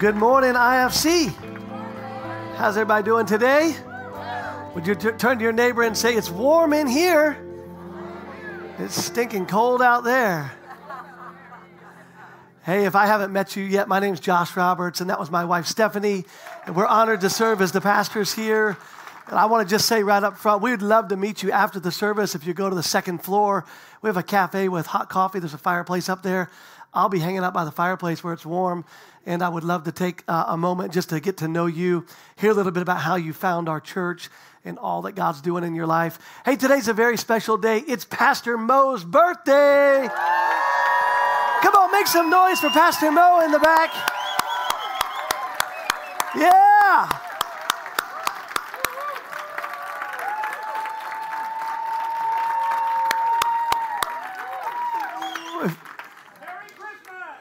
Good morning, IFC. How's everybody doing today? Would you t- turn to your neighbor and say, It's warm in here? It's stinking cold out there. Hey, if I haven't met you yet, my name's Josh Roberts, and that was my wife Stephanie. And we're honored to serve as the pastors here. And I want to just say right up front, we would love to meet you after the service. If you go to the second floor, we have a cafe with hot coffee. There's a fireplace up there. I'll be hanging out by the fireplace where it's warm and I would love to take uh, a moment just to get to know you, hear a little bit about how you found our church and all that God's doing in your life. Hey, today's a very special day. It's Pastor Mo's birthday. Come on, make some noise for Pastor Mo in the back. Yeah.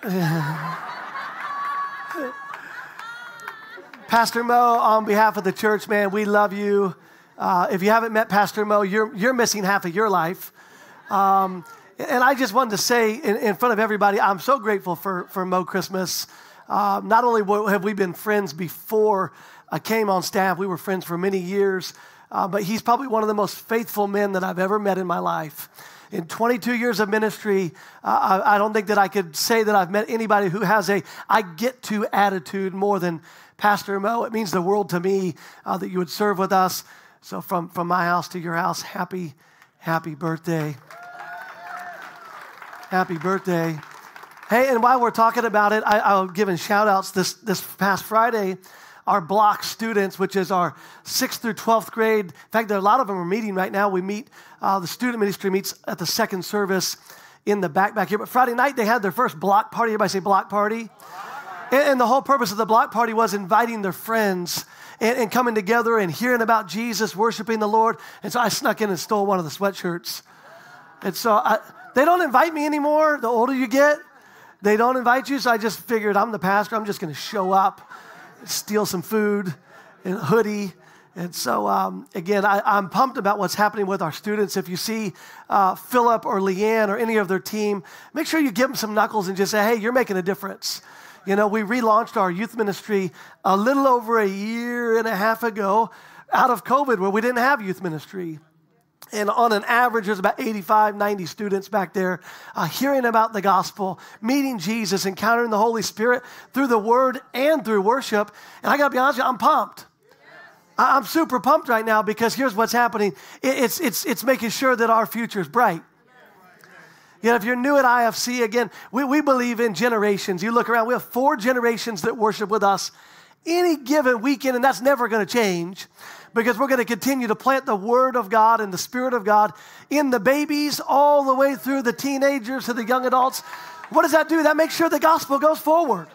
Pastor Mo, on behalf of the church, man, we love you. Uh, if you haven't met Pastor Mo, you're, you're missing half of your life. Um, and I just wanted to say in, in, front of everybody, I'm so grateful for, for Mo Christmas. Uh, not only have we been friends before I came on staff, we were friends for many years, uh, but he's probably one of the most faithful men that I've ever met in my life. In 22 years of ministry, I, I don't think that I could say that I've met anybody who has a I get to attitude more than Pastor Mo. It means the world to me uh, that you would serve with us. So, from, from my house to your house, happy, happy birthday. Happy birthday. Hey, and while we're talking about it, I, I'll give shout outs this, this past Friday. Our block students, which is our sixth through 12th grade. In fact, there are a lot of them are meeting right now. We meet, uh, the student ministry meets at the second service in the back back here. But Friday night, they had their first block party. Everybody say block party? And the whole purpose of the block party was inviting their friends and, and, coming together and hearing about Jesus, worshiping the Lord. And so I snuck in and stole one of the sweatshirts. And so I, they don't invite me anymore. The older you get, they don't invite you. So I just figured I'm the pastor. I'm just going to show up, steal some food and a hoodie. And so, um, again, I, am pumped about what's happening with our students. If you see uh, Philip or Leanne or any of their team, make sure you give them some knuckles and just say, hey, you're making a difference. You know, we relaunched our youth ministry a little over a year and a half ago out of COVID where we didn't have youth ministry. And on an average, there's about 85, 90 students back there uh, hearing about the gospel, meeting Jesus, encountering the Holy Spirit through the word and through worship. And I got to be honest with you, I'm pumped. I'm super pumped right now because here's what's happening it's, it's, it's making sure that our future is bright. You know, if you're new at IFC, again, we, we believe in generations. You look around, we have four generations that worship with us any given weekend, and that's never going to change because we're going to continue to plant the Word of God and the Spirit of God in the babies all the way through the teenagers to the young adults. What does that do? That makes sure the gospel goes forward.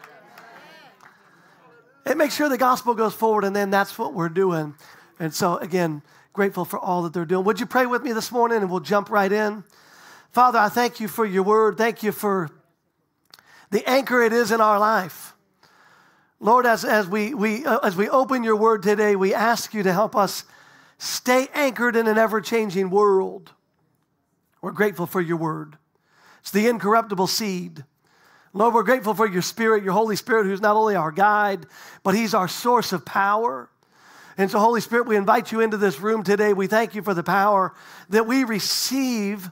It makes sure the gospel goes forward, and then that's what we're doing. And so, again, grateful for all that they're doing. Would you pray with me this morning, and we'll jump right in? Father, I thank you for your word. Thank you for the anchor it is in our life. Lord, as, as, we, we, uh, as we open your word today, we ask you to help us stay anchored in an ever changing world. We're grateful for your word, it's the incorruptible seed. Lord, we're grateful for your spirit, your Holy Spirit, who's not only our guide, but he's our source of power. And so, Holy Spirit, we invite you into this room today. We thank you for the power that we receive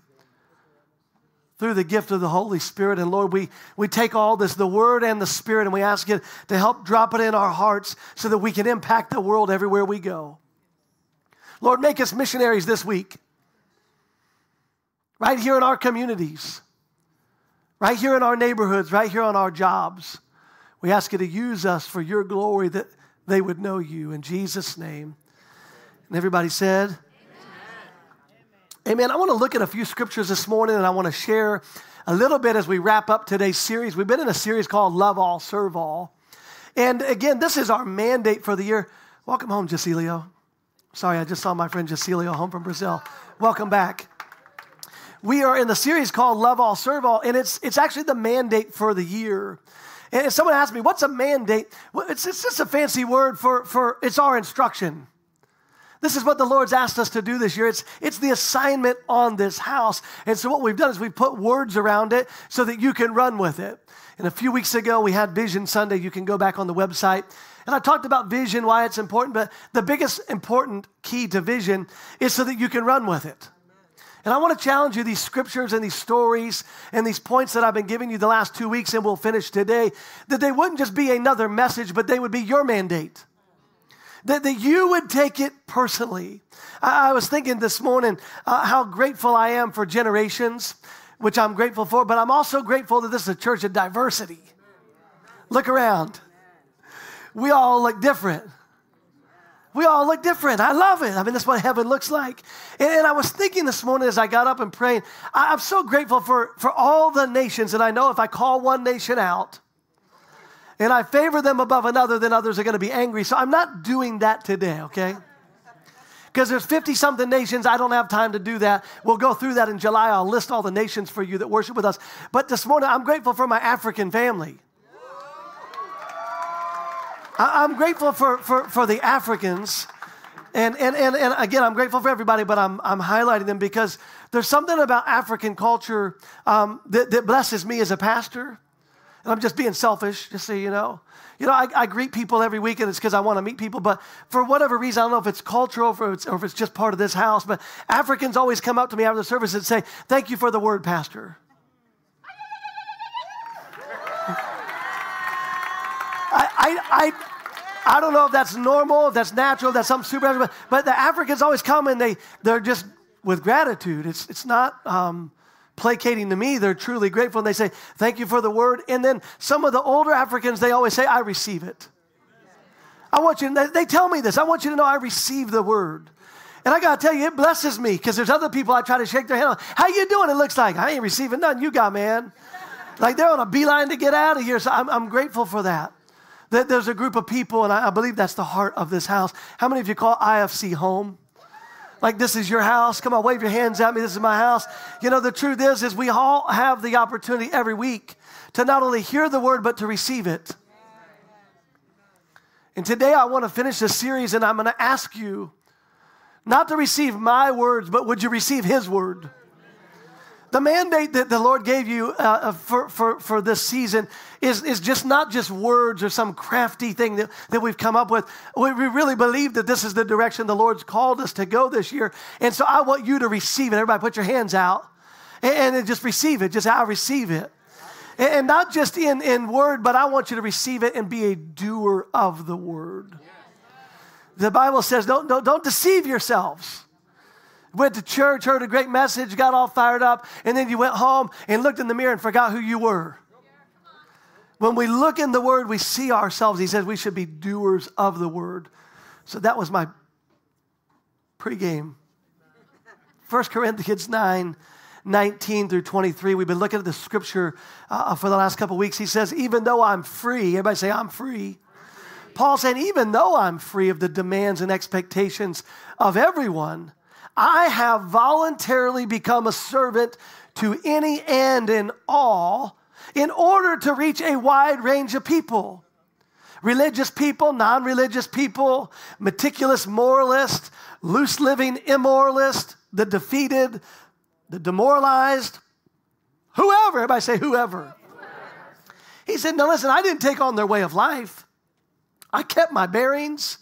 through the gift of the Holy Spirit. And Lord, we, we take all this, the Word and the Spirit, and we ask you to help drop it in our hearts so that we can impact the world everywhere we go. Lord, make us missionaries this week, right here in our communities, right here in our neighborhoods, right here on our jobs. We ask you to use us for your glory that they would know you. In Jesus' name. And everybody said, Amen. I want to look at a few scriptures this morning and I want to share a little bit as we wrap up today's series. We've been in a series called Love All, Serve All. And again, this is our mandate for the year. Welcome home, Jacilio. Sorry, I just saw my friend Jacilio home from Brazil. Welcome back. We are in the series called Love All, Serve All, and it's, it's actually the mandate for the year. And someone asked me, what's a mandate? Well, it's, it's just a fancy word for, for it's our instruction. This is what the Lord's asked us to do this year. It's, it's the assignment on this house. And so, what we've done is we've put words around it so that you can run with it. And a few weeks ago, we had Vision Sunday. You can go back on the website. And I talked about vision, why it's important, but the biggest important key to vision is so that you can run with it. And I want to challenge you these scriptures and these stories and these points that I've been giving you the last two weeks, and we'll finish today, that they wouldn't just be another message, but they would be your mandate that, that you would take it personally. I, I was thinking this morning uh, how grateful I am for generations, which I'm grateful for, but I'm also grateful that this is a church of diversity. Look around. We all look different. We all look different. I love it. I mean, that's what heaven looks like. And, and I was thinking this morning as I got up and praying, I, I'm so grateful for, for all the nations. And I know if I call one nation out, and I favor them above another, then others are going to be angry. So I'm not doing that today, okay? Because there's 50 something nations. I don't have time to do that. We'll go through that in July. I'll list all the nations for you that worship with us. But this morning, I'm grateful for my African family. I'm grateful for, for, for the Africans. And, and, and, and again, I'm grateful for everybody, but I'm, I'm highlighting them because there's something about African culture um, that, that blesses me as a pastor. And I'm just being selfish, just so you know. You know, I, I greet people every week, and it's because I want to meet people. But for whatever reason, I don't know if it's cultural or if it's, or if it's just part of this house, but Africans always come up to me after the service and say, Thank you for the word, Pastor. I, I, I, don't know if that's normal, if that's natural, if that's something super, but the Africans always come and they, they're just with gratitude. It's, it's not. Um, placating to me. They're truly grateful and they say, Thank you for the word. And then some of the older Africans, they always say, I receive it. I want you, they tell me this. I want you to know I receive the word. And I got to tell you, it blesses me because there's other people I try to shake their hand on. How you doing? It looks like I ain't receiving nothing you got, man. Like they're on a beeline to get out of here. So I'm, I'm grateful for that. That there's a group of people, and I, I believe that's the heart of this house. How many of you call IFC home? Like this is your house. Come on, wave your hands at me. This is my house. You know, the truth is, is we all have the opportunity every week to not only hear the word, but to receive it. And today I want to finish this series and I'm going to ask you not to receive my words, but would you receive his word? The mandate that the Lord gave you uh, uh, for, for, for this season is, is just not just words or some crafty thing that, that we've come up with. We, we really believe that this is the direction the Lord's called us to go this year. And so I want you to receive it. Everybody put your hands out and, and just receive it. Just how I receive it. And, and not just in, in word, but I want you to receive it and be a doer of the word. The Bible says, don't, don't, don't deceive yourselves went to church, heard a great message, got all fired up, and then you went home and looked in the mirror and forgot who you were. When we look in the Word, we see ourselves. He says we should be doers of the Word. So that was my pregame. 1 Corinthians 9, 19 through 23. We've been looking at the scripture uh, for the last couple weeks. He says, Even though I'm free, everybody say, I'm free. Paul saying, Even though I'm free of the demands and expectations of everyone, I have voluntarily become a servant to any and in all in order to reach a wide range of people religious people, non religious people, meticulous moralists, loose living immoralists, the defeated, the demoralized, whoever. Everybody say, whoever. He said, Now listen, I didn't take on their way of life. I kept my bearings,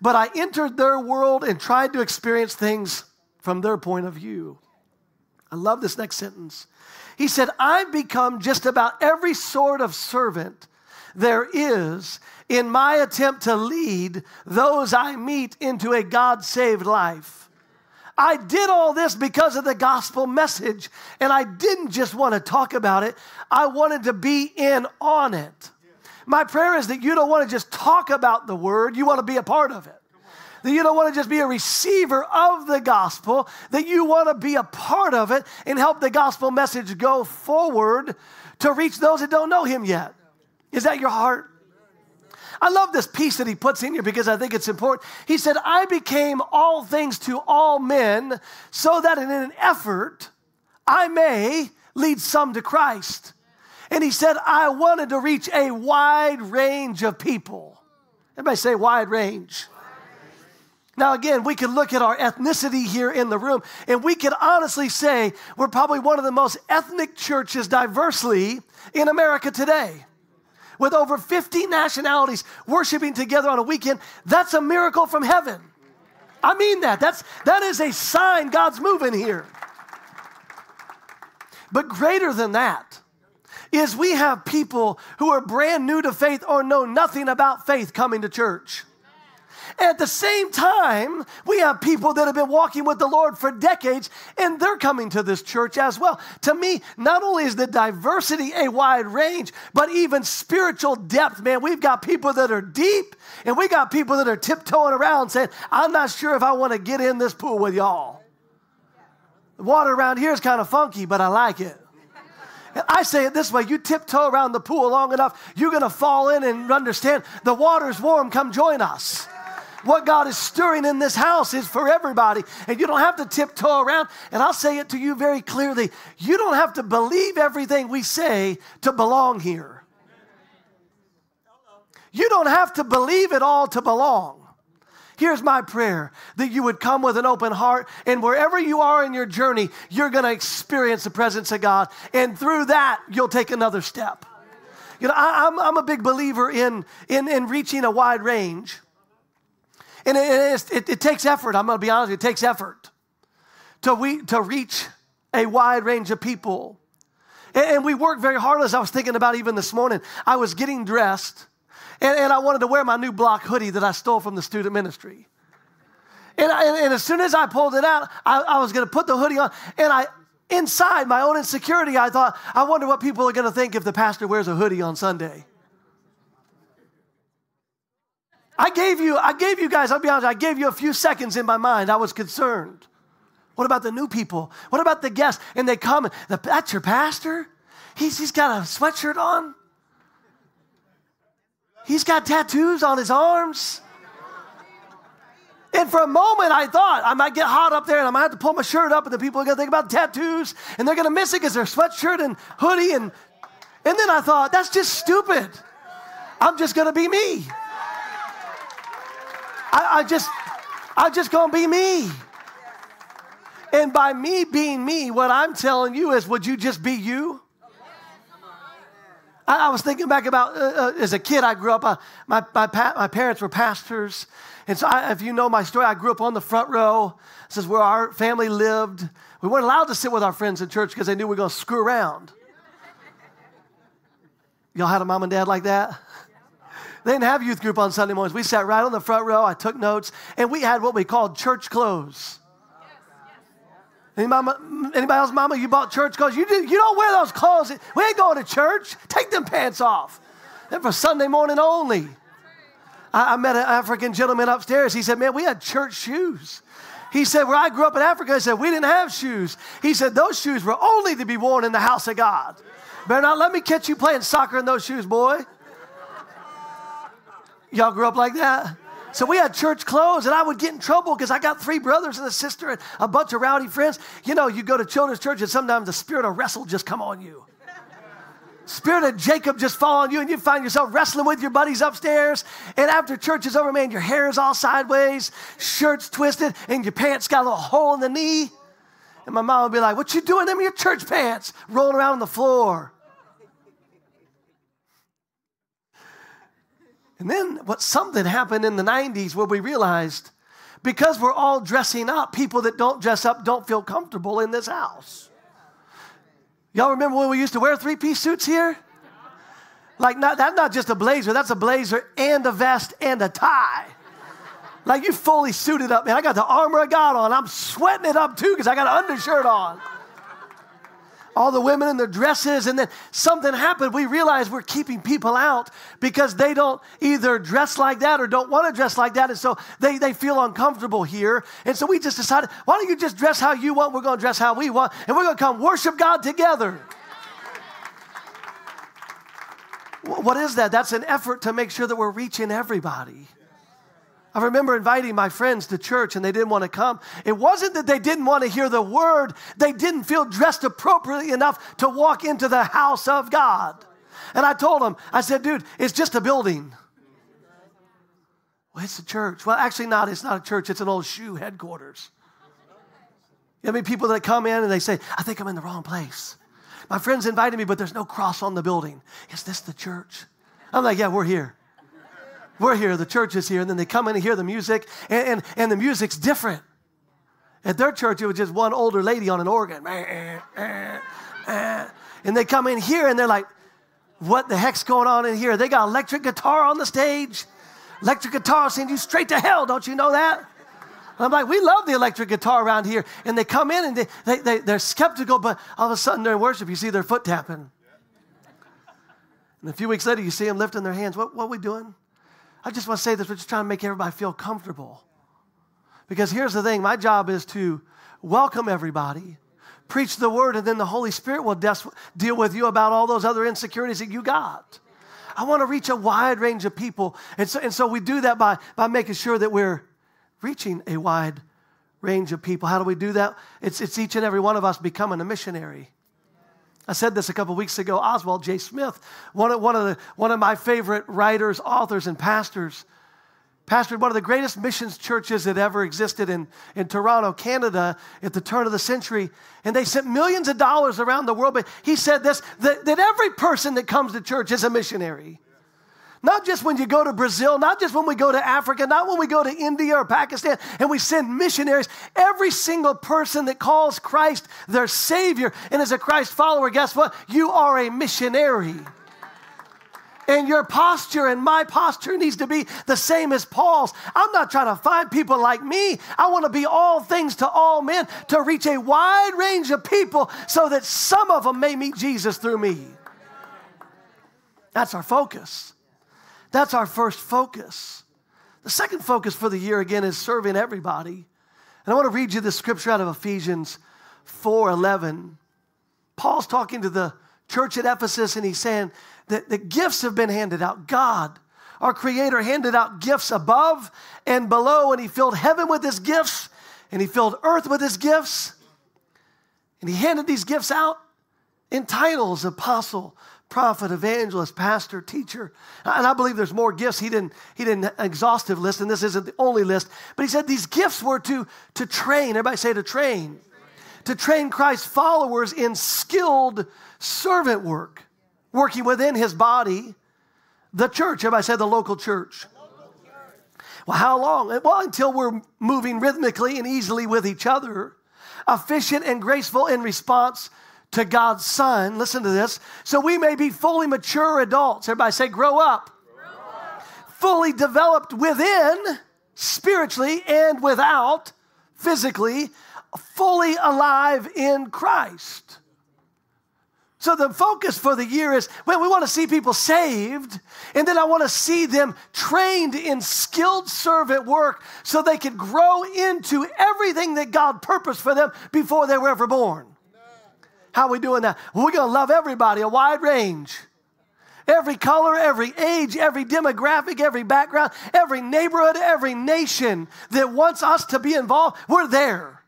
but I entered their world and tried to experience things from their point of view. I love this next sentence. He said, I've become just about every sort of servant there is in my attempt to lead those I meet into a God saved life. I did all this because of the gospel message, and I didn't just want to talk about it, I wanted to be in on it. My prayer is that you don't want to just talk about the word, you want to be a part of it that you don't want to just be a receiver of the gospel, that you want to be a part of it and help the gospel message go forward to reach those that don't know him yet. Is that your heart? I love this piece that he puts in here because I think it's important. He said, I became all things to all men so that in an effort I may lead some to Christ. And he said, I wanted to reach a wide range of people. Everybody say wide range. Now, again, we could look at our ethnicity here in the room, and we could honestly say we're probably one of the most ethnic churches diversely in America today. With over 50 nationalities worshiping together on a weekend, that's a miracle from heaven. I mean that. That's, that is a sign God's moving here. But greater than that is we have people who are brand new to faith or know nothing about faith coming to church. At the same time, we have people that have been walking with the Lord for decades and they're coming to this church as well. To me, not only is the diversity a wide range, but even spiritual depth, man. We've got people that are deep and we got people that are tiptoeing around saying, I'm not sure if I want to get in this pool with y'all. The water around here is kind of funky, but I like it. I say it this way you tiptoe around the pool long enough, you're going to fall in and understand the water's warm, come join us. What God is stirring in this house is for everybody, and you don't have to tiptoe around. And I'll say it to you very clearly you don't have to believe everything we say to belong here. You don't have to believe it all to belong. Here's my prayer that you would come with an open heart, and wherever you are in your journey, you're going to experience the presence of God. And through that, you'll take another step. You know, I, am a big believer in, in, in reaching a wide range. And it, it, it takes effort. I'm going to be honest, it takes effort to, we, to reach a wide range of people. And, and we work very hard, as I was thinking about even this morning. I was getting dressed, and, and I wanted to wear my new block hoodie that I stole from the student ministry. And, I, and as soon as I pulled it out, I, I was going to put the hoodie on, and I, inside my own insecurity, I thought, I wonder what people are going to think if the pastor wears a hoodie on Sunday. I gave you, I gave you guys, I'll be honest, I gave you a few seconds in my mind. I was concerned. What about the new people? What about the guests? And they come, and the, that's your pastor? He's, he's got a sweatshirt on. He's got tattoos on his arms. And for a moment, I thought I might get hot up there and I might have to pull my shirt up, and the people are going to think about tattoos and they're going to miss it because their sweatshirt and hoodie. And, and then I thought, that's just stupid. I'm just going to be me. I, I just, I'm just gonna be me. And by me being me, what I'm telling you is, would you just be you? I, I was thinking back about uh, uh, as a kid, I grew up, uh, my, my, pa- my parents were pastors. And so, I, if you know my story, I grew up on the front row. This is where our family lived. We weren't allowed to sit with our friends in church because they knew we were going to screw around. Y'all had a mom and dad like that? They didn't have youth group on Sunday mornings. We sat right on the front row. I took notes, and we had what we called church clothes. Any mama, anybody else, mama, you bought church clothes? You, did, you don't wear those clothes. We ain't going to church. Take them pants off. They're for Sunday morning only. I, I met an African gentleman upstairs. He said, Man, we had church shoes. He said, Where I grew up in Africa, he said, We didn't have shoes. He said, Those shoes were only to be worn in the house of God. Better not let me catch you playing soccer in those shoes, boy. Y'all grew up like that? So we had church clothes, and I would get in trouble because I got three brothers and a sister and a bunch of rowdy friends. You know, you go to children's church, and sometimes the spirit of wrestle just come on you. Spirit of Jacob just fall on you, and you find yourself wrestling with your buddies upstairs. And after church is over, man, your hair is all sideways, shirt's twisted, and your pants got a little hole in the knee. And my mom would be like, "What you doing in your church pants, rolling around on the floor?" And then what something happened in the 90s where we realized because we're all dressing up, people that don't dress up don't feel comfortable in this house. Y'all remember when we used to wear three piece suits here? Like, not, that's not just a blazer, that's a blazer and a vest and a tie. Like, you fully suited up, man. I got the armor of God on. I'm sweating it up too because I got an undershirt on all the women in their dresses, and then something happened. We realized we're keeping people out because they don't either dress like that or don't want to dress like that, and so they, they feel uncomfortable here. And so we just decided, why don't you just dress how you want? We're going to dress how we want, and we're going to come worship God together. What is that? That's an effort to make sure that we're reaching everybody. I remember inviting my friends to church and they didn't want to come. It wasn't that they didn't want to hear the word, they didn't feel dressed appropriately enough to walk into the house of God. And I told them, I said, dude, it's just a building. Well, it's a church. Well, actually, not. It's not a church. It's an old shoe headquarters. You know, I mean, people that come in and they say, I think I'm in the wrong place. My friends invited me, but there's no cross on the building. Is this the church? I'm like, yeah, we're here. We're here. The church is here. And then they come in and hear the music, and, and, and the music's different. At their church, it was just one older lady on an organ. Eh, eh, eh, and they come in here and they're like, what the heck's going on in here? They got electric guitar on the stage. Electric guitar sends you straight to hell, don't you know that? And I'm like, we love the electric guitar around here. And they come in and they, they, they, they're skeptical, but all of a sudden during worship, you see their foot tapping. And a few weeks later, you see them lifting their hands. What, what are we doing? I just want to say this. We're just trying to make everybody feel comfortable. Because here's the thing my job is to welcome everybody, preach the word, and then the Holy Spirit will des- deal with you about all those other insecurities that you got. I want to reach a wide range of people. And so, and so we do that by, by making sure that we're reaching a wide range of people. How do we do that? It's, it's each and every one of us becoming a missionary. I said this a couple weeks ago. Oswald J. Smith, one of, one, of the, one of my favorite writers, authors, and pastors, pastored one of the greatest missions churches that ever existed in, in Toronto, Canada, at the turn of the century. And they sent millions of dollars around the world. But he said this that, that every person that comes to church is a missionary. Not just when you go to Brazil, not just when we go to Africa, not when we go to India or Pakistan and we send missionaries. Every single person that calls Christ their Savior and is a Christ follower, guess what? You are a missionary. And your posture and my posture needs to be the same as Paul's. I'm not trying to find people like me. I want to be all things to all men to reach a wide range of people so that some of them may meet Jesus through me. That's our focus. That's our first focus. The second focus for the year, again, is serving everybody. And I want to read you this scripture out of Ephesians 4:11. Paul's talking to the church at Ephesus, and he's saying that the gifts have been handed out. God, our Creator, handed out gifts above and below, and He filled heaven with His gifts, and He filled earth with His gifts. And He handed these gifts out in titles apostle, prophet, evangelist, pastor, teacher. And I believe there's more gifts. He didn't, he didn't exhaustive list, and this isn't the only list. But he said these gifts were to, to train. Everybody say to train. To train Christ's followers in skilled servant work, working within his body, the church. Everybody say the local church. Well, how long? Well, until we're moving rhythmically and easily with each other, efficient and graceful in response to God's Son. Listen to this. So we may be fully mature adults. Everybody say, grow up. Fully developed within, spiritually, and without, physically, fully alive in Christ. So the focus for the year is well, we want to see people saved, and then I want to see them trained in skilled servant work so they can grow into everything that God purposed for them before they were ever born. How are we doing that? Well, we're going to love everybody, a wide range. Every color, every age, every demographic, every background, every neighborhood, every nation that wants us to be involved, we're there.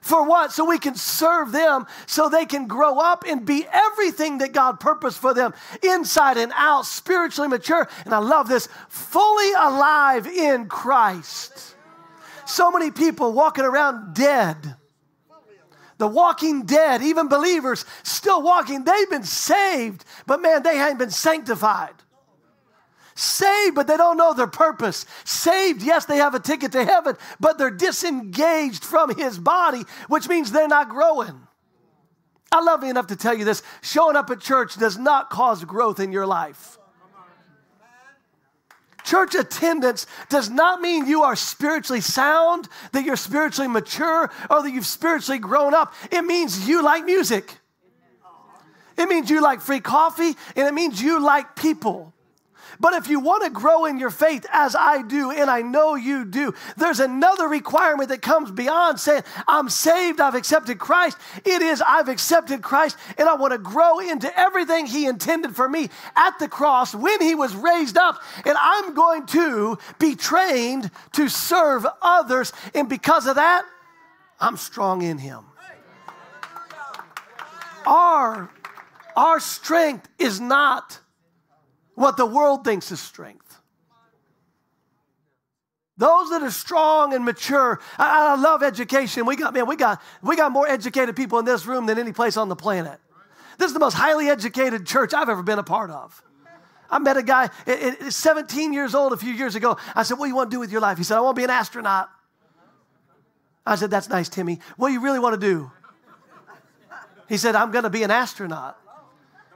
For what? So we can serve them, so they can grow up and be everything that God purposed for them, inside and out, spiritually mature. And I love this fully alive in Christ. So many people walking around dead the walking dead, even believers still walking, they've been saved, but man, they haven't been sanctified. Saved, but they don't know their purpose. Saved, yes, they have a ticket to heaven, but they're disengaged from his body, which means they're not growing. I love you enough to tell you this showing up at church does not cause growth in your life. Church attendance does not mean you are spiritually sound, that you're spiritually mature, or that you've spiritually grown up. It means you like music. It means you like free coffee, and it means you like people. But if you want to grow in your faith, as I do, and I know you do, there's another requirement that comes beyond saying, I'm saved, I've accepted Christ. It is, I've accepted Christ, and I want to grow into everything He intended for me at the cross when He was raised up. And I'm going to be trained to serve others. And because of that, I'm strong in Him. Our, our strength is not what the world thinks is strength. Those that are strong and mature. I, I, love education. We got, man, we got, we got more educated people in this room than any place on the planet. This is the most highly educated church I've ever been a part of. I met a guy, 17 years old a few years ago. I said, What do you want to do with your life? He said, I want to be an astronaut. I said, That's nice, Timmy. What do you really want to do? He said, I'm going to be an astronaut.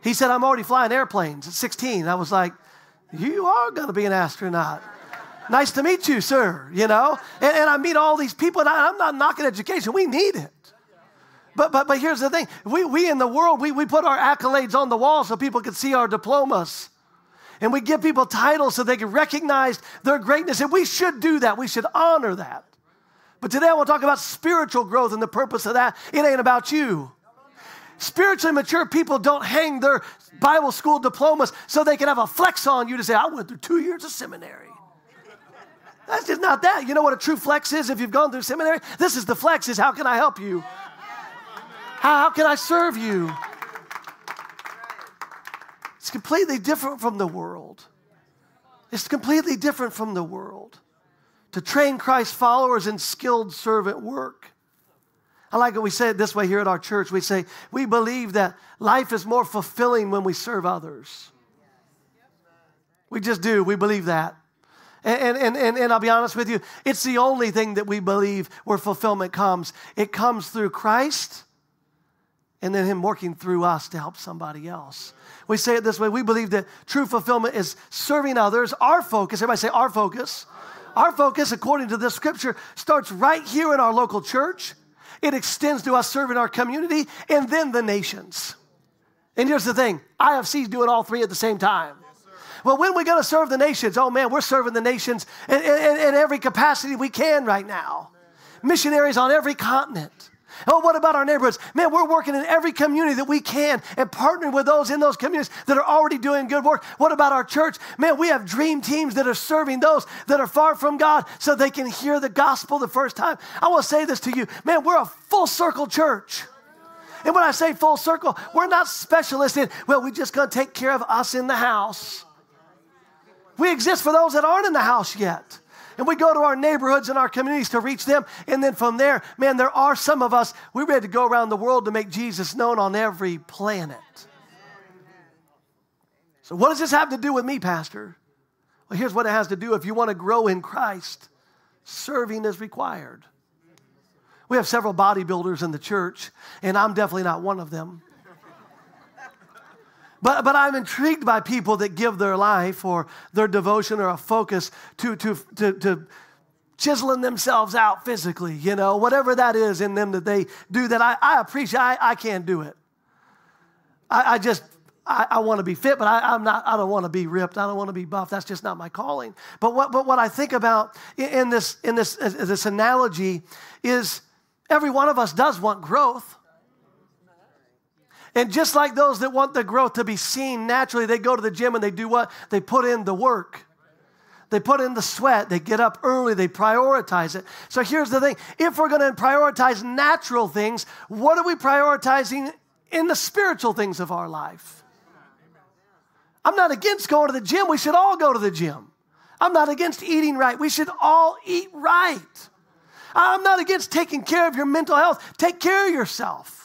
He said, I'm already flying airplanes at 16. I was like, You are going to be an astronaut. nice to meet you, sir. You know? And, and I meet all these people, and I, I'm not knocking education. We need it. But, but, but here's the thing we, we in the world, we, we put our accolades on the wall so people can see our diplomas. And we give people titles so they can recognize their greatness. And we should do that. We should honor that. But today I want to talk about spiritual growth and the purpose of that. It ain't about you. Spiritually mature people don't hang their Bible school diplomas so they can have a flex on you to say, I went through two years of seminary. That's just not that. You know what a true flex is if you've gone through seminary? This is the flex is how can I help you? How, how can I serve you? It's completely different from the world. It's completely different from the world. To train Christ followers in skilled servant work. I like it. We say it this way here at our church. We say, we believe that life is more fulfilling when we serve others. We just do. We believe that. And, and, and, and I'll be honest with you, it's the only thing that we believe where fulfillment comes. It comes through Christ and then Him working through us to help somebody else. We say it this way we believe that true fulfillment is serving others. Our focus, everybody say, our focus. Our focus, according to this scripture, starts right here in our local church. It extends to us serving our community and then the nations. And here's the thing IFC's doing all three at the same time. Well, when are we going to serve the nations? Oh man, we're serving the nations in, in, in every capacity we can right now. Missionaries on every continent. Oh, what about our neighborhoods? Man, we're working in every community that we can and partnering with those in those communities that are already doing good work. What about our church? Man, we have dream teams that are serving those that are far from God so they can hear the gospel the first time. I will say this to you. Man, we're a full circle church. And when I say full circle, we're not specialists in, well, we're just going to take care of us in the house. We exist for those that aren't in the house yet. And we go to our neighborhoods and our communities to reach them. And then from there, man, there are some of us, we're ready to go around the world to make Jesus known on every planet. So, what does this have to do with me, Pastor? Well, here's what it has to do. If you want to grow in Christ, serving is required. We have several bodybuilders in the church, and I'm definitely not one of them. But, but I'm intrigued by people that give their life or their devotion or a focus to, to, to, to chiseling themselves out physically, you know, whatever that is in them that they do that I, I appreciate. I, I can't do it. I, I just, I, I want to be fit, but I, am not, I don't want to be ripped. I don't want to be buff. That's just not my calling. But what, but what I think about in this, in this, this analogy is every one of us does want growth. And just like those that want the growth to be seen naturally, they go to the gym and they do what? They put in the work. They put in the sweat. They get up early. They prioritize it. So here's the thing if we're going to prioritize natural things, what are we prioritizing in the spiritual things of our life? I'm not against going to the gym. We should all go to the gym. I'm not against eating right. We should all eat right. I'm not against taking care of your mental health. Take care of yourself.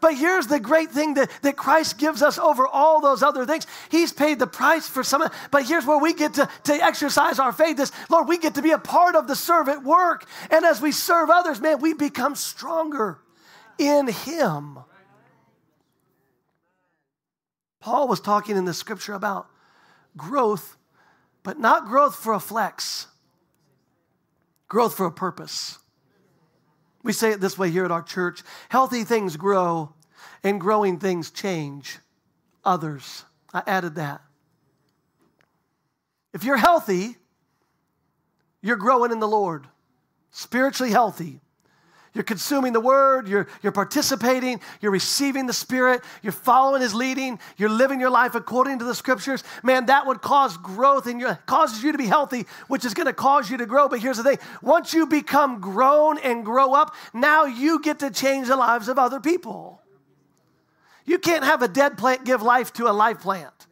But here's the great thing that, that Christ gives us over all those other things. He's paid the price for some of But here's where we get to, to exercise our faith This, Lord, we get to be a part of the servant work. And as we serve others, man, we become stronger in Him. Paul was talking in the scripture about growth, but not growth for a flex, growth for a purpose. We say it this way here at our church healthy things grow, and growing things change others. I added that. If you're healthy, you're growing in the Lord, spiritually healthy. You're consuming the word, you're, you're participating, you're receiving the Spirit, you're following His leading, you're living your life according to the scriptures. Man, that would cause growth and causes you to be healthy, which is going to cause you to grow. But here's the thing once you become grown and grow up, now you get to change the lives of other people. You can't have a dead plant give life to a live plant.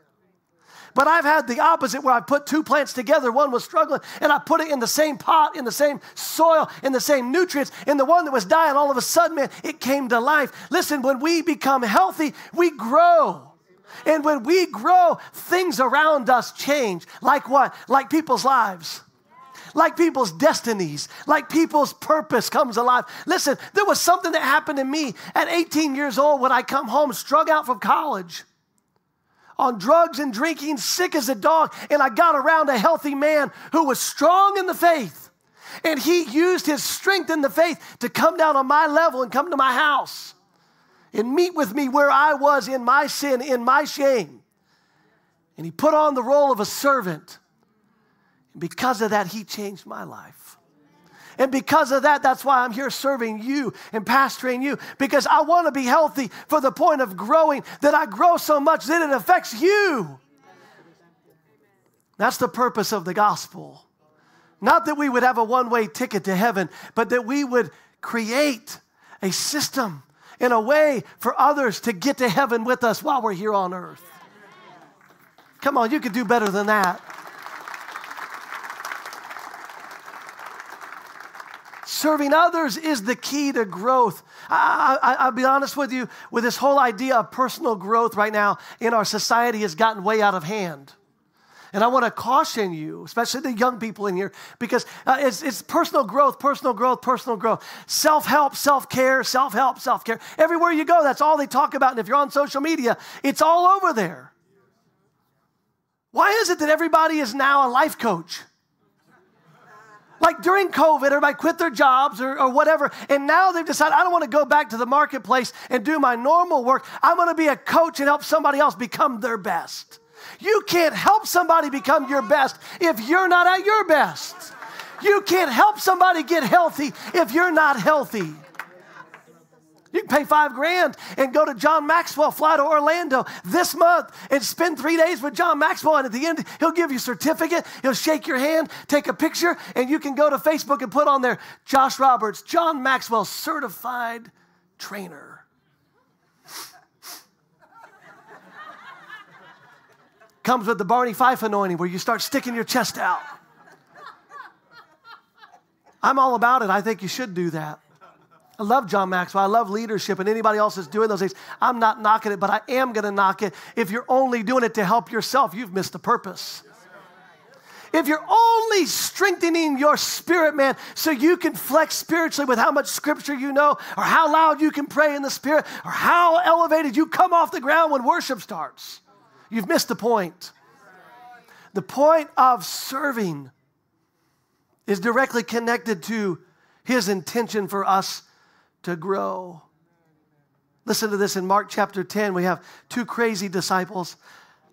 But I've had the opposite where I put two plants together. One was struggling, and I put it in the same pot, in the same soil, in the same nutrients. And the one that was dying, all of a sudden, man, it came to life. Listen, when we become healthy, we grow. And when we grow, things around us change. Like what? Like people's lives like people's destinies, like people's purpose comes alive. Listen, there was something that happened to me at 18 years old when I come home, strung out from college on drugs and drinking, sick as a dog, and I got around a healthy man who was strong in the faith. And he used his strength in the faith to come down on my level and come to my house and meet with me where I was in my sin, in my shame. And he put on the role of a servant. And because of that, he changed my life. And because of that, that's why I'm here serving you and pastoring you because I want to be healthy for the point of growing that I grow so much that it affects you. That's the purpose of the gospel. Not that we would have a one way ticket to heaven, but that we would create a system in a way for others to get to heaven with us while we're here on earth. Come on, you could do better than that. Serving others is the key to growth. I, will be honest with you, with this whole idea of personal growth right now in our society has gotten way out of hand. And I want to caution you, especially the young people in here, because uh, it's, it's personal growth, personal growth, personal growth. Self help, self care, self help, self care. Everywhere you go, that's all they talk about. And if you're on social media, it's all over there. Why is it that everybody is now a life coach? Like during COVID, everybody quit their jobs or, or whatever, and now they've decided, I don't want to go back to the marketplace and do my normal work. I'm going to be a coach and help somebody else become their best. You can't help somebody become your best if you're not at your best. You can't help somebody get healthy if you're not healthy. You can pay five grand and go to John Maxwell, fly to Orlando this month and spend three days with John Maxwell. And at the end, he'll give you a certificate, he'll shake your hand, take a picture, and you can go to Facebook and put on there Josh Roberts, John Maxwell, certified trainer. Comes with the Barney Fife anointing where you start sticking your chest out. I'm all about it. I think you should do that. I love John Maxwell. I love leadership, and anybody else that's doing those things. I'm not knocking it, but I am going to knock it. If you're only doing it to help yourself, you've missed the purpose. If you're only strengthening your spirit, man, so you can flex spiritually with how much scripture you know, or how loud you can pray in the spirit, or how elevated you come off the ground when worship starts, you've missed the point. The point of serving is directly connected to his intention for us to grow. Listen to this in Mark chapter 10. We have two crazy disciples.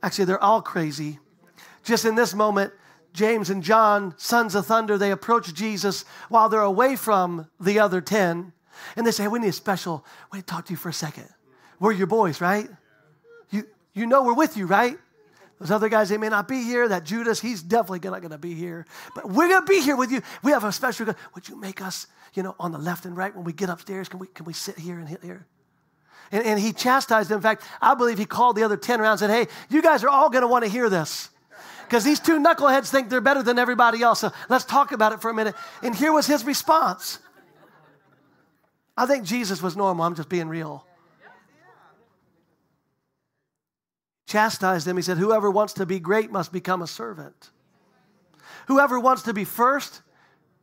Actually, they're all crazy. Just in this moment, James and John, sons of thunder, they approach Jesus while they're away from the other 10. And they say, hey, We need a special, we need to talk to you for a second. We're your boys, right? You, you know we're with you, right? Those other guys, they may not be here. That Judas, he's definitely not going to be here. But we're going to be here with you. We have a special, would you make us you know, on the left and right when we get upstairs? Can we, can we sit here and hit here? And, and he chastised them. In fact, I believe he called the other 10 around and said, hey, you guys are all going to want to hear this. Because these two knuckleheads think they're better than everybody else. So let's talk about it for a minute. And here was his response. I think Jesus was normal. I'm just being real. Chastised them. He said, Whoever wants to be great must become a servant. Whoever wants to be first,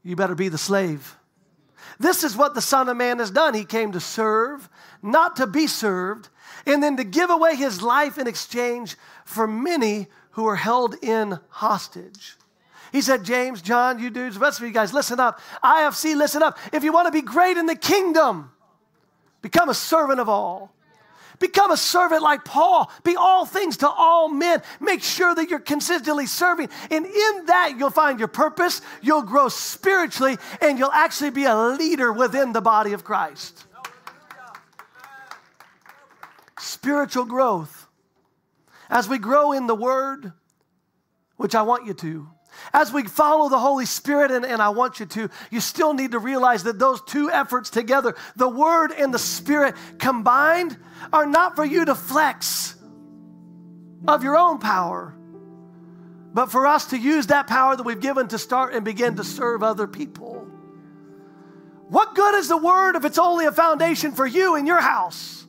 you better be the slave. This is what the Son of Man has done. He came to serve, not to be served, and then to give away his life in exchange for many who are held in hostage. He said, James, John, you dudes, the rest of you guys, listen up. IFC, listen up. If you want to be great in the kingdom, become a servant of all. Become a servant like Paul. Be all things to all men. Make sure that you're consistently serving. And in that, you'll find your purpose, you'll grow spiritually, and you'll actually be a leader within the body of Christ. Spiritual growth. As we grow in the Word, which I want you to, as we follow the Holy Spirit, and, and I want you to, you still need to realize that those two efforts together, the Word and the Spirit combined, are not for you to flex of your own power. but for us to use that power that we've given to start and begin to serve other people. What good is the word if it's only a foundation for you in your house?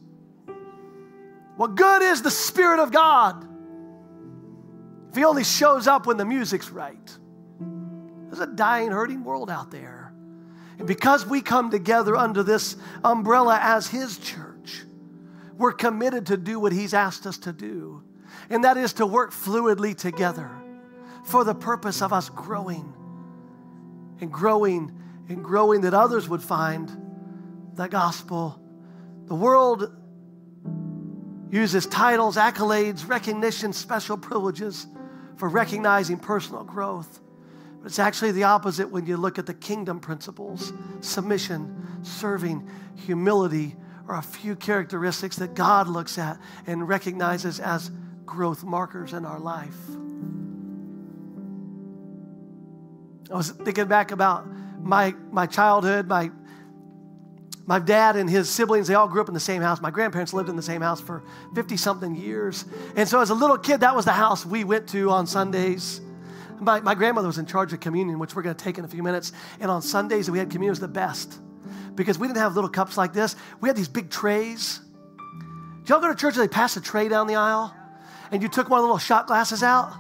What good is the Spirit of God if He only shows up when the music's right? There's a dying, hurting world out there. And because we come together under this umbrella as His church, we're committed to do what He's asked us to do, and that is to work fluidly together for the purpose of us growing and growing and growing that others would find the gospel. The world uses titles, accolades, recognition, special privileges for recognizing personal growth. But it's actually the opposite when you look at the kingdom principles submission, serving, humility are a few characteristics that God looks at and recognizes as growth markers in our life. I was thinking back about my, my childhood, my, my dad and his siblings, they all grew up in the same house. My grandparents lived in the same house for 50 something years. And so as a little kid, that was the house we went to on Sundays. My, my grandmother was in charge of communion, which we're going to take in a few minutes. And on Sundays, we had communion was the best because we didn't have little cups like this. We had these big trays. Did y'all go to church and they passed a tray down the aisle? And you took one of the little shot glasses out?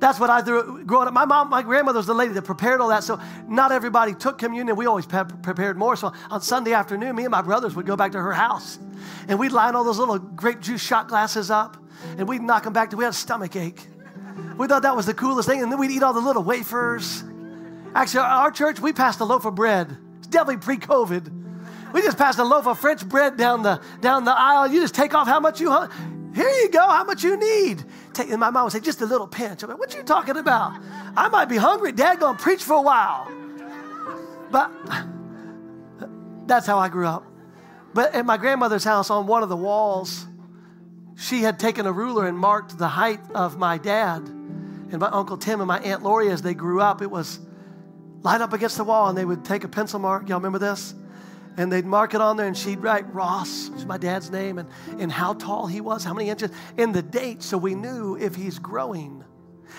That's what I threw growing up. My mom, my grandmother was the lady that prepared all that. So not everybody took communion. We always prepared more. So on Sunday afternoon, me and my brothers would go back to her house, and we'd line all those little grape juice shot glasses up, and we'd knock them back till we had a stomach ache. We thought that was the coolest thing, and then we'd eat all the little wafers. Actually, our church, we passed a loaf of bread. It's definitely pre-COVID. We just passed a loaf of French bread down the down the aisle. You just take off how much you. Here you go, how much you need. Take, and my mom would say, just a little pinch. I'm like, what are you talking about? I might be hungry. Dad gonna preach for a while. But that's how I grew up. But at my grandmother's house, on one of the walls, she had taken a ruler and marked the height of my dad and my Uncle Tim and my Aunt Lori as they grew up. It was lined up against the wall, and they would take a pencil mark. Y'all remember this? And they'd mark it on there and she'd write Ross, which is my dad's name, and, and how tall he was, how many inches, and the date so we knew if he's growing.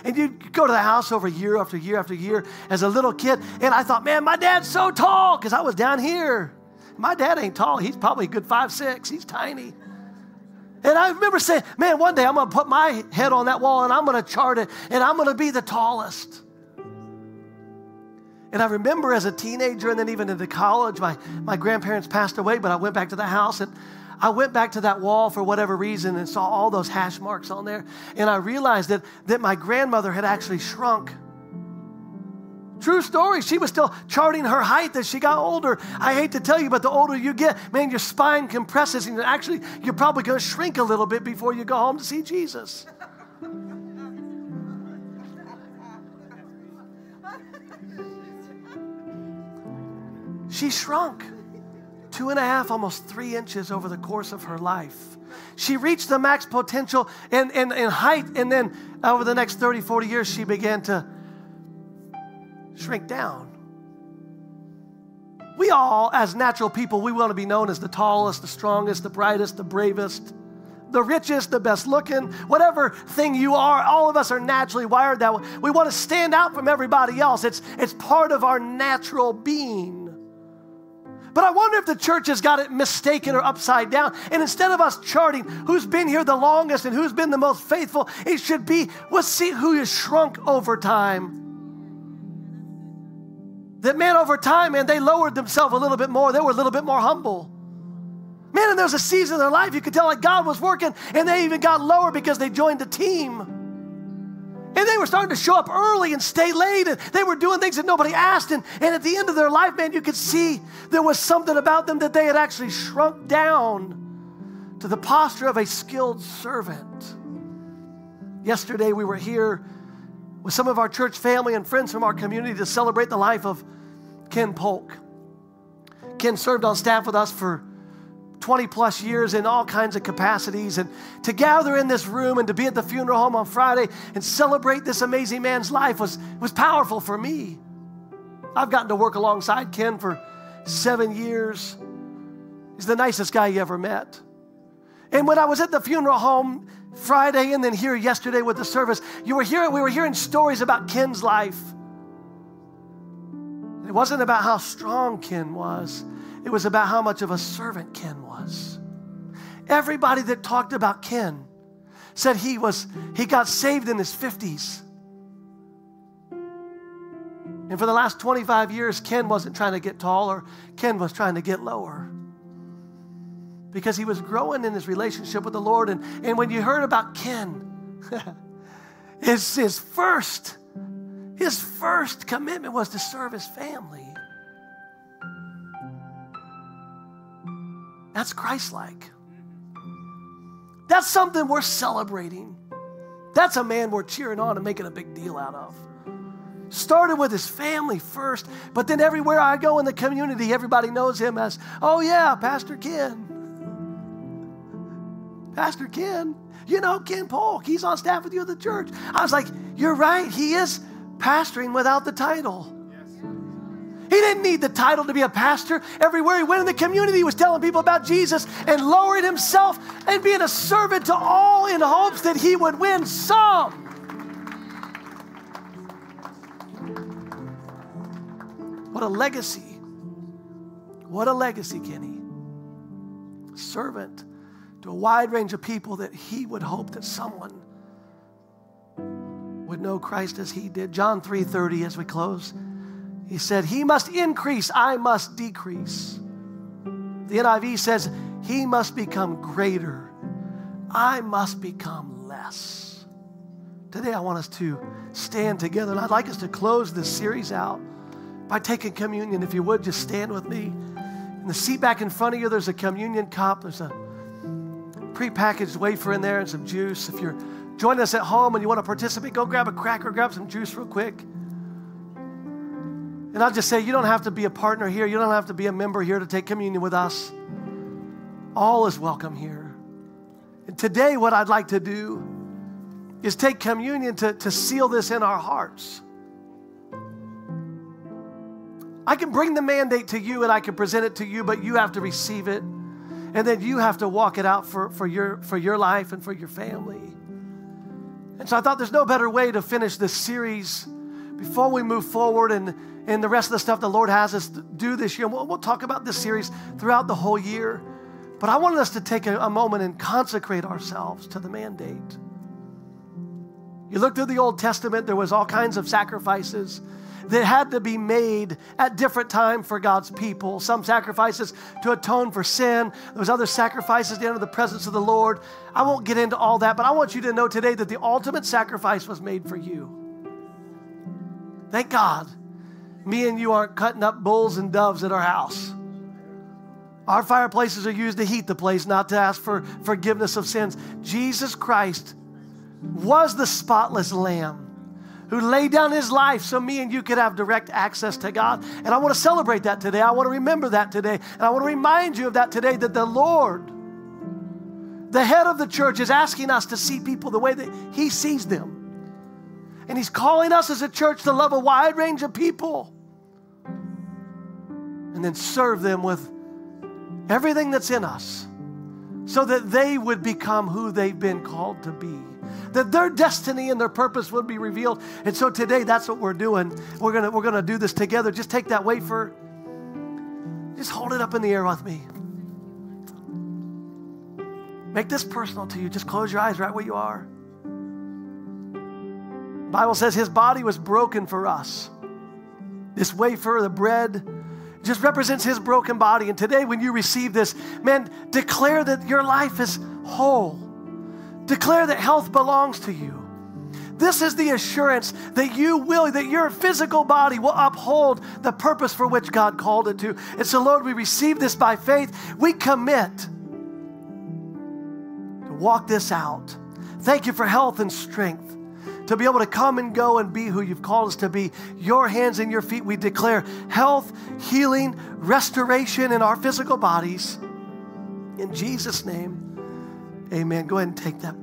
And you'd go to the house over year after year after year as a little kid, and I thought, man, my dad's so tall because I was down here. My dad ain't tall. He's probably a good five, six. He's tiny. And I remember saying, man, one day I'm going to put my head on that wall and I'm going to chart it and I'm going to be the tallest. And I remember as a teenager and then even into college, my, my grandparents passed away, but I went back to the house and I went back to that wall for whatever reason and saw all those hash marks on there. And I realized that, that my grandmother had actually shrunk. True story. She was still charting her height as she got older. I hate to tell you, but the older you get, man, your spine compresses and actually you're probably going to shrink a little bit before you go home to see Jesus. She shrunk two and a half, almost three inches over the course of her life. She reached the max potential in, in, in height, and then over the next 30, 40 years, she began to shrink down. We all, as natural people, we want to be known as the tallest, the strongest, the brightest, the bravest, the richest, the best looking, whatever thing you are. All of us are naturally wired that way. We want to stand out from everybody else. It's, it's part of our natural being. But I wonder if the church has got it mistaken or upside down. And instead of us charting who's been here the longest and who's been the most faithful, it should be let's see who has shrunk over time. That man, over time, man, they lowered themselves a little bit more. They were a little bit more humble. Man, and there was a season in their life you could tell like God was working, and they even got lower because they joined a team. And they were starting to show up early and stay late, and they were doing things that nobody asked. And, and at the end of their life, man, you could see there was something about them that they had actually shrunk down to the posture of a skilled servant. Yesterday, we were here with some of our church family and friends from our community to celebrate the life of Ken Polk. Ken served on staff with us for 20 plus years in all kinds of capacities. And to gather in this room and to be at the funeral home on Friday and celebrate this amazing man's life was, was powerful for me. I've gotten to work alongside Ken for seven years. He's the nicest guy you ever met. And when I was at the funeral home, Friday and then here yesterday with the service, you were hearing, we were hearing stories about Ken's life. It wasn't about how strong Ken was, it was about how much of a servant Ken was. Everybody that talked about Ken said he was he got saved in his 50s. And for the last 25 years, Ken wasn't trying to get taller, Ken was trying to get lower. Because he was growing in his relationship with the Lord. And, and when you heard about Ken, his, his first, his first commitment was to serve his family. That's Christ like. That's something we're celebrating. That's a man we're cheering on and making a big deal out of. Started with his family first, but then everywhere I go in the community, everybody knows him as, oh yeah, Pastor Ken. Pastor Ken. You know, Ken Polk, he's on staff with you at the church. I was like, you're right, he is pastoring without the title. He didn't need the title to be a pastor. Everywhere he went in the community, he was telling people about Jesus and lowering himself and being a servant to all in hopes that he would win some. What a legacy. What a legacy, Kenny. Servant to a wide range of people that he would hope that someone would know Christ as he did. John 3:30 as we close. He said, "He must increase, I must decrease." The NIV says, "He must become greater, I must become less." Today I want us to stand together and I'd like us to close this series out by taking communion. If you would, just stand with me. In the seat back in front of you, there's a communion cup. There's a prepackaged wafer in there and some juice. If you're joining us at home and you want to participate, go grab a cracker, grab some juice real quick. And I'll just say, you don't have to be a partner here. You don't have to be a member here to take communion with us. All is welcome here. And today, what I'd like to do is take communion to, to seal this in our hearts. I can bring the mandate to you and I can present it to you, but you have to receive it. And then you have to walk it out for, for, your, for your life and for your family. And so I thought there's no better way to finish this series before we move forward and, and the rest of the stuff the Lord has us do this year. We'll, we'll talk about this series throughout the whole year. But I wanted us to take a, a moment and consecrate ourselves to the mandate. You look through the Old Testament, there was all kinds of sacrifices that had to be made at different times for God's people. Some sacrifices to atone for sin. There was other sacrifices to enter the presence of the Lord. I won't get into all that, but I want you to know today that the ultimate sacrifice was made for you. Thank God. Me and you aren't cutting up bulls and doves at our house. Our fireplaces are used to heat the place, not to ask for forgiveness of sins. Jesus Christ was the spotless lamb who laid down his life so me and you could have direct access to God. And I want to celebrate that today. I want to remember that today. And I want to remind you of that today that the Lord, the head of the church, is asking us to see people the way that he sees them. And he's calling us as a church to love a wide range of people and then serve them with everything that's in us so that they would become who they've been called to be that their destiny and their purpose would be revealed. And so today, that's what we're doing. We're gonna we're gonna do this together. Just take that wafer, just hold it up in the air with me. Make this personal to you. Just close your eyes right where you are. Bible says his body was broken for us. This wafer, the bread, just represents his broken body. And today, when you receive this, man, declare that your life is whole Declare that health belongs to you. This is the assurance that you will, that your physical body will uphold the purpose for which God called it to. And so, Lord, we receive this by faith. We commit to walk this out. Thank you for health and strength to be able to come and go and be who you've called us to be. Your hands and your feet, we declare health, healing, restoration in our physical bodies. In Jesus' name. Amen. Go ahead and take that.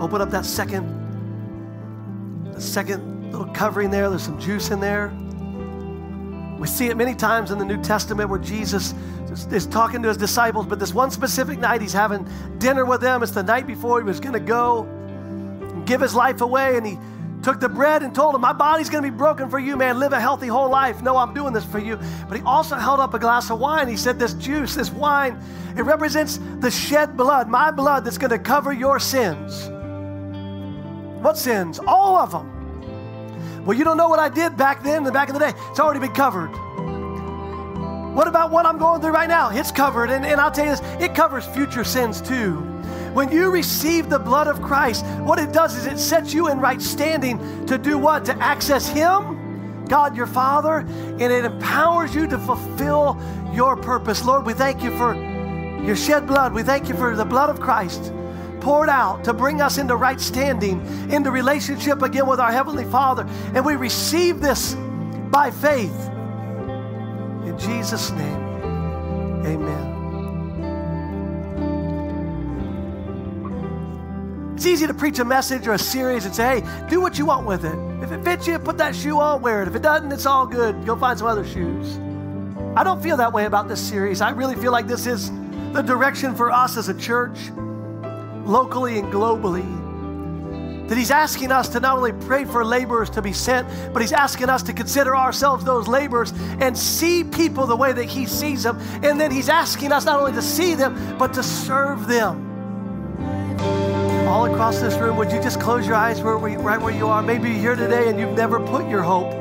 Open up that second, the second little covering there. There's some juice in there. We see it many times in the New Testament where Jesus is talking to his disciples, but this one specific night he's having dinner with them. It's the night before he was going to go and give his life away, and he took the bread and told him, My body's going to be broken for you, man. Live a healthy whole life. No, I'm doing this for you. But he also held up a glass of wine. He said, This juice, this wine, it represents the shed blood, my blood that's going to cover your sins. What sins? All of them. Well, you don't know what I did back then, the back in the day. It's already been covered. What about what I'm going through right now? It's covered. And, and I'll tell you this, it covers future sins too. When you receive the blood of Christ, what it does is it sets you in right standing to do what? To access Him, God your Father, and it empowers you to fulfill your purpose. Lord, we thank you for your shed blood. We thank you for the blood of Christ poured out to bring us into right standing, into relationship again with our Heavenly Father. And we receive this by faith. In Jesus' name, amen. It's easy to preach a message or a series and say, hey, do what you want with it. If it fits you, put that shoe on, wear it. If it doesn't, it's all good. Go find some other shoes. I don't feel that way about this series. I really feel like this is the direction for us as a church, locally and globally. That he's asking us to not only pray for laborers to be sent, but he's asking us to consider ourselves those laborers and see people the way that he sees them. And then he's asking us not only to see them, but to serve them all across this room, would you just close your eyes where we, right where you are? Maybe you're here today and you've never put your hope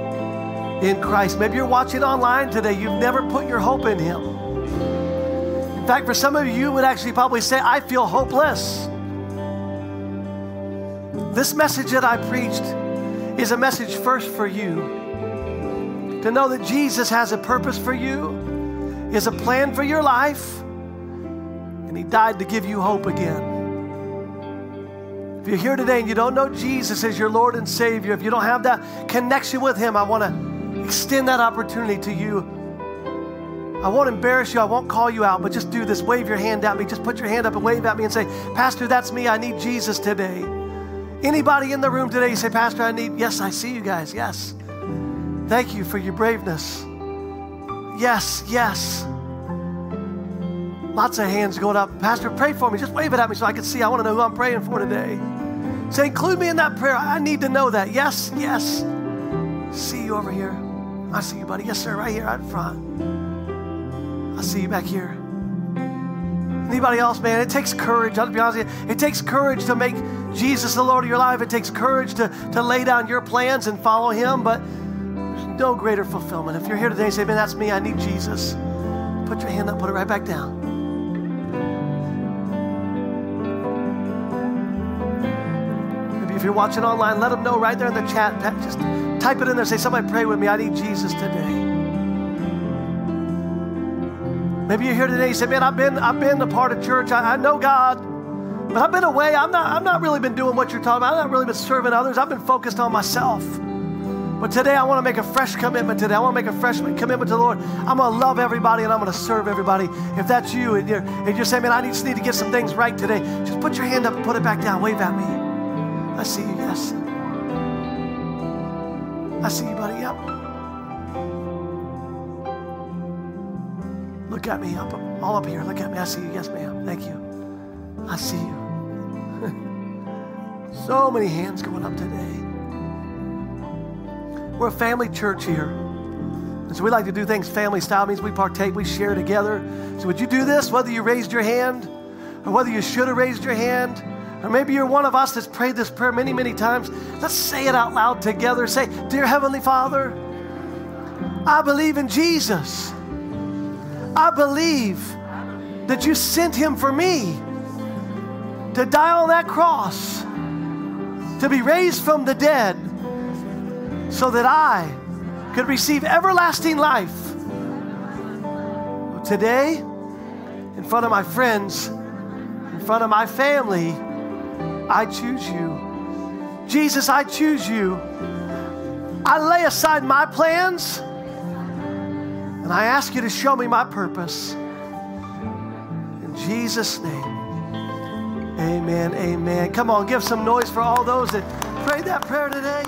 in Christ. Maybe you're watching online today, you've never put your hope in Him. In fact, for some of you, you would actually probably say, I feel hopeless. This message that I preached is a message first for you. To know that Jesus has a purpose for you, is a plan for your life, and He died to give you hope again. If you're here today and you don't know Jesus as your Lord and Savior, if you don't have that connection with Him, I want to extend that opportunity to you. I won't embarrass you. I won't call you out, but just do this. Wave your hand at me. Just put your hand up and wave at me and say, Pastor, that's me. I need Jesus today. Anybody in the room today, you say, Pastor, I need, yes, I see you guys. Yes. Thank you for your braveness. Yes, yes. Lots of hands going up. Pastor, pray for me. Just wave it at me so I can see. I want to know who I'm praying for today. Say, include me in that prayer. I need to know that. Yes, yes. See you over here. I see you, buddy. Yes, sir, right here, right in front. I see you back here. Anybody else, man? It takes courage. I'll be honest with you. It takes courage to make Jesus the Lord of your life. It takes courage to, to lay down your plans and follow Him, but there's no greater fulfillment. If you're here today and say, man, that's me, I need Jesus, put your hand up, put it right back down. Maybe if you're watching online, let them know right there in the chat. Just type it in there. Say, somebody pray with me. I need Jesus today. Maybe you're here today. You say, man, I've been, I've been a part of church. I, I know God, but I've been away. I'm not, I've not really been doing what you're talking about. I've not really been serving others. I've been focused on myself. But today I want to make a fresh commitment today. I want to make a fresh commitment to the Lord. I'm going to love everybody and I'm going to serve everybody. If that's you and you're, and you're saying, man, I just need to get some things right today, just put your hand up and put it back down. Wave at me. I see you, yes. I see you, buddy. Yep. Look at me up, all up here. Look at me. I see you. Yes, ma'am. Thank you. I see you. so many hands going up today. We're a family church here. And so we like to do things family style. means we partake, we share together. So would you do this, whether you raised your hand or whether you should have raised your hand? Or maybe you're one of us that's prayed this prayer many, many times. Let's say it out loud together. Say, Dear Heavenly Father, I believe in Jesus. I believe that you sent him for me to die on that cross, to be raised from the dead, so that I could receive everlasting life. Today, in front of my friends, in front of my family, I choose you. Jesus, I choose you. I lay aside my plans and I ask you to show me my purpose. In Jesus' name, amen, amen. Come on, give some noise for all those that prayed that prayer today.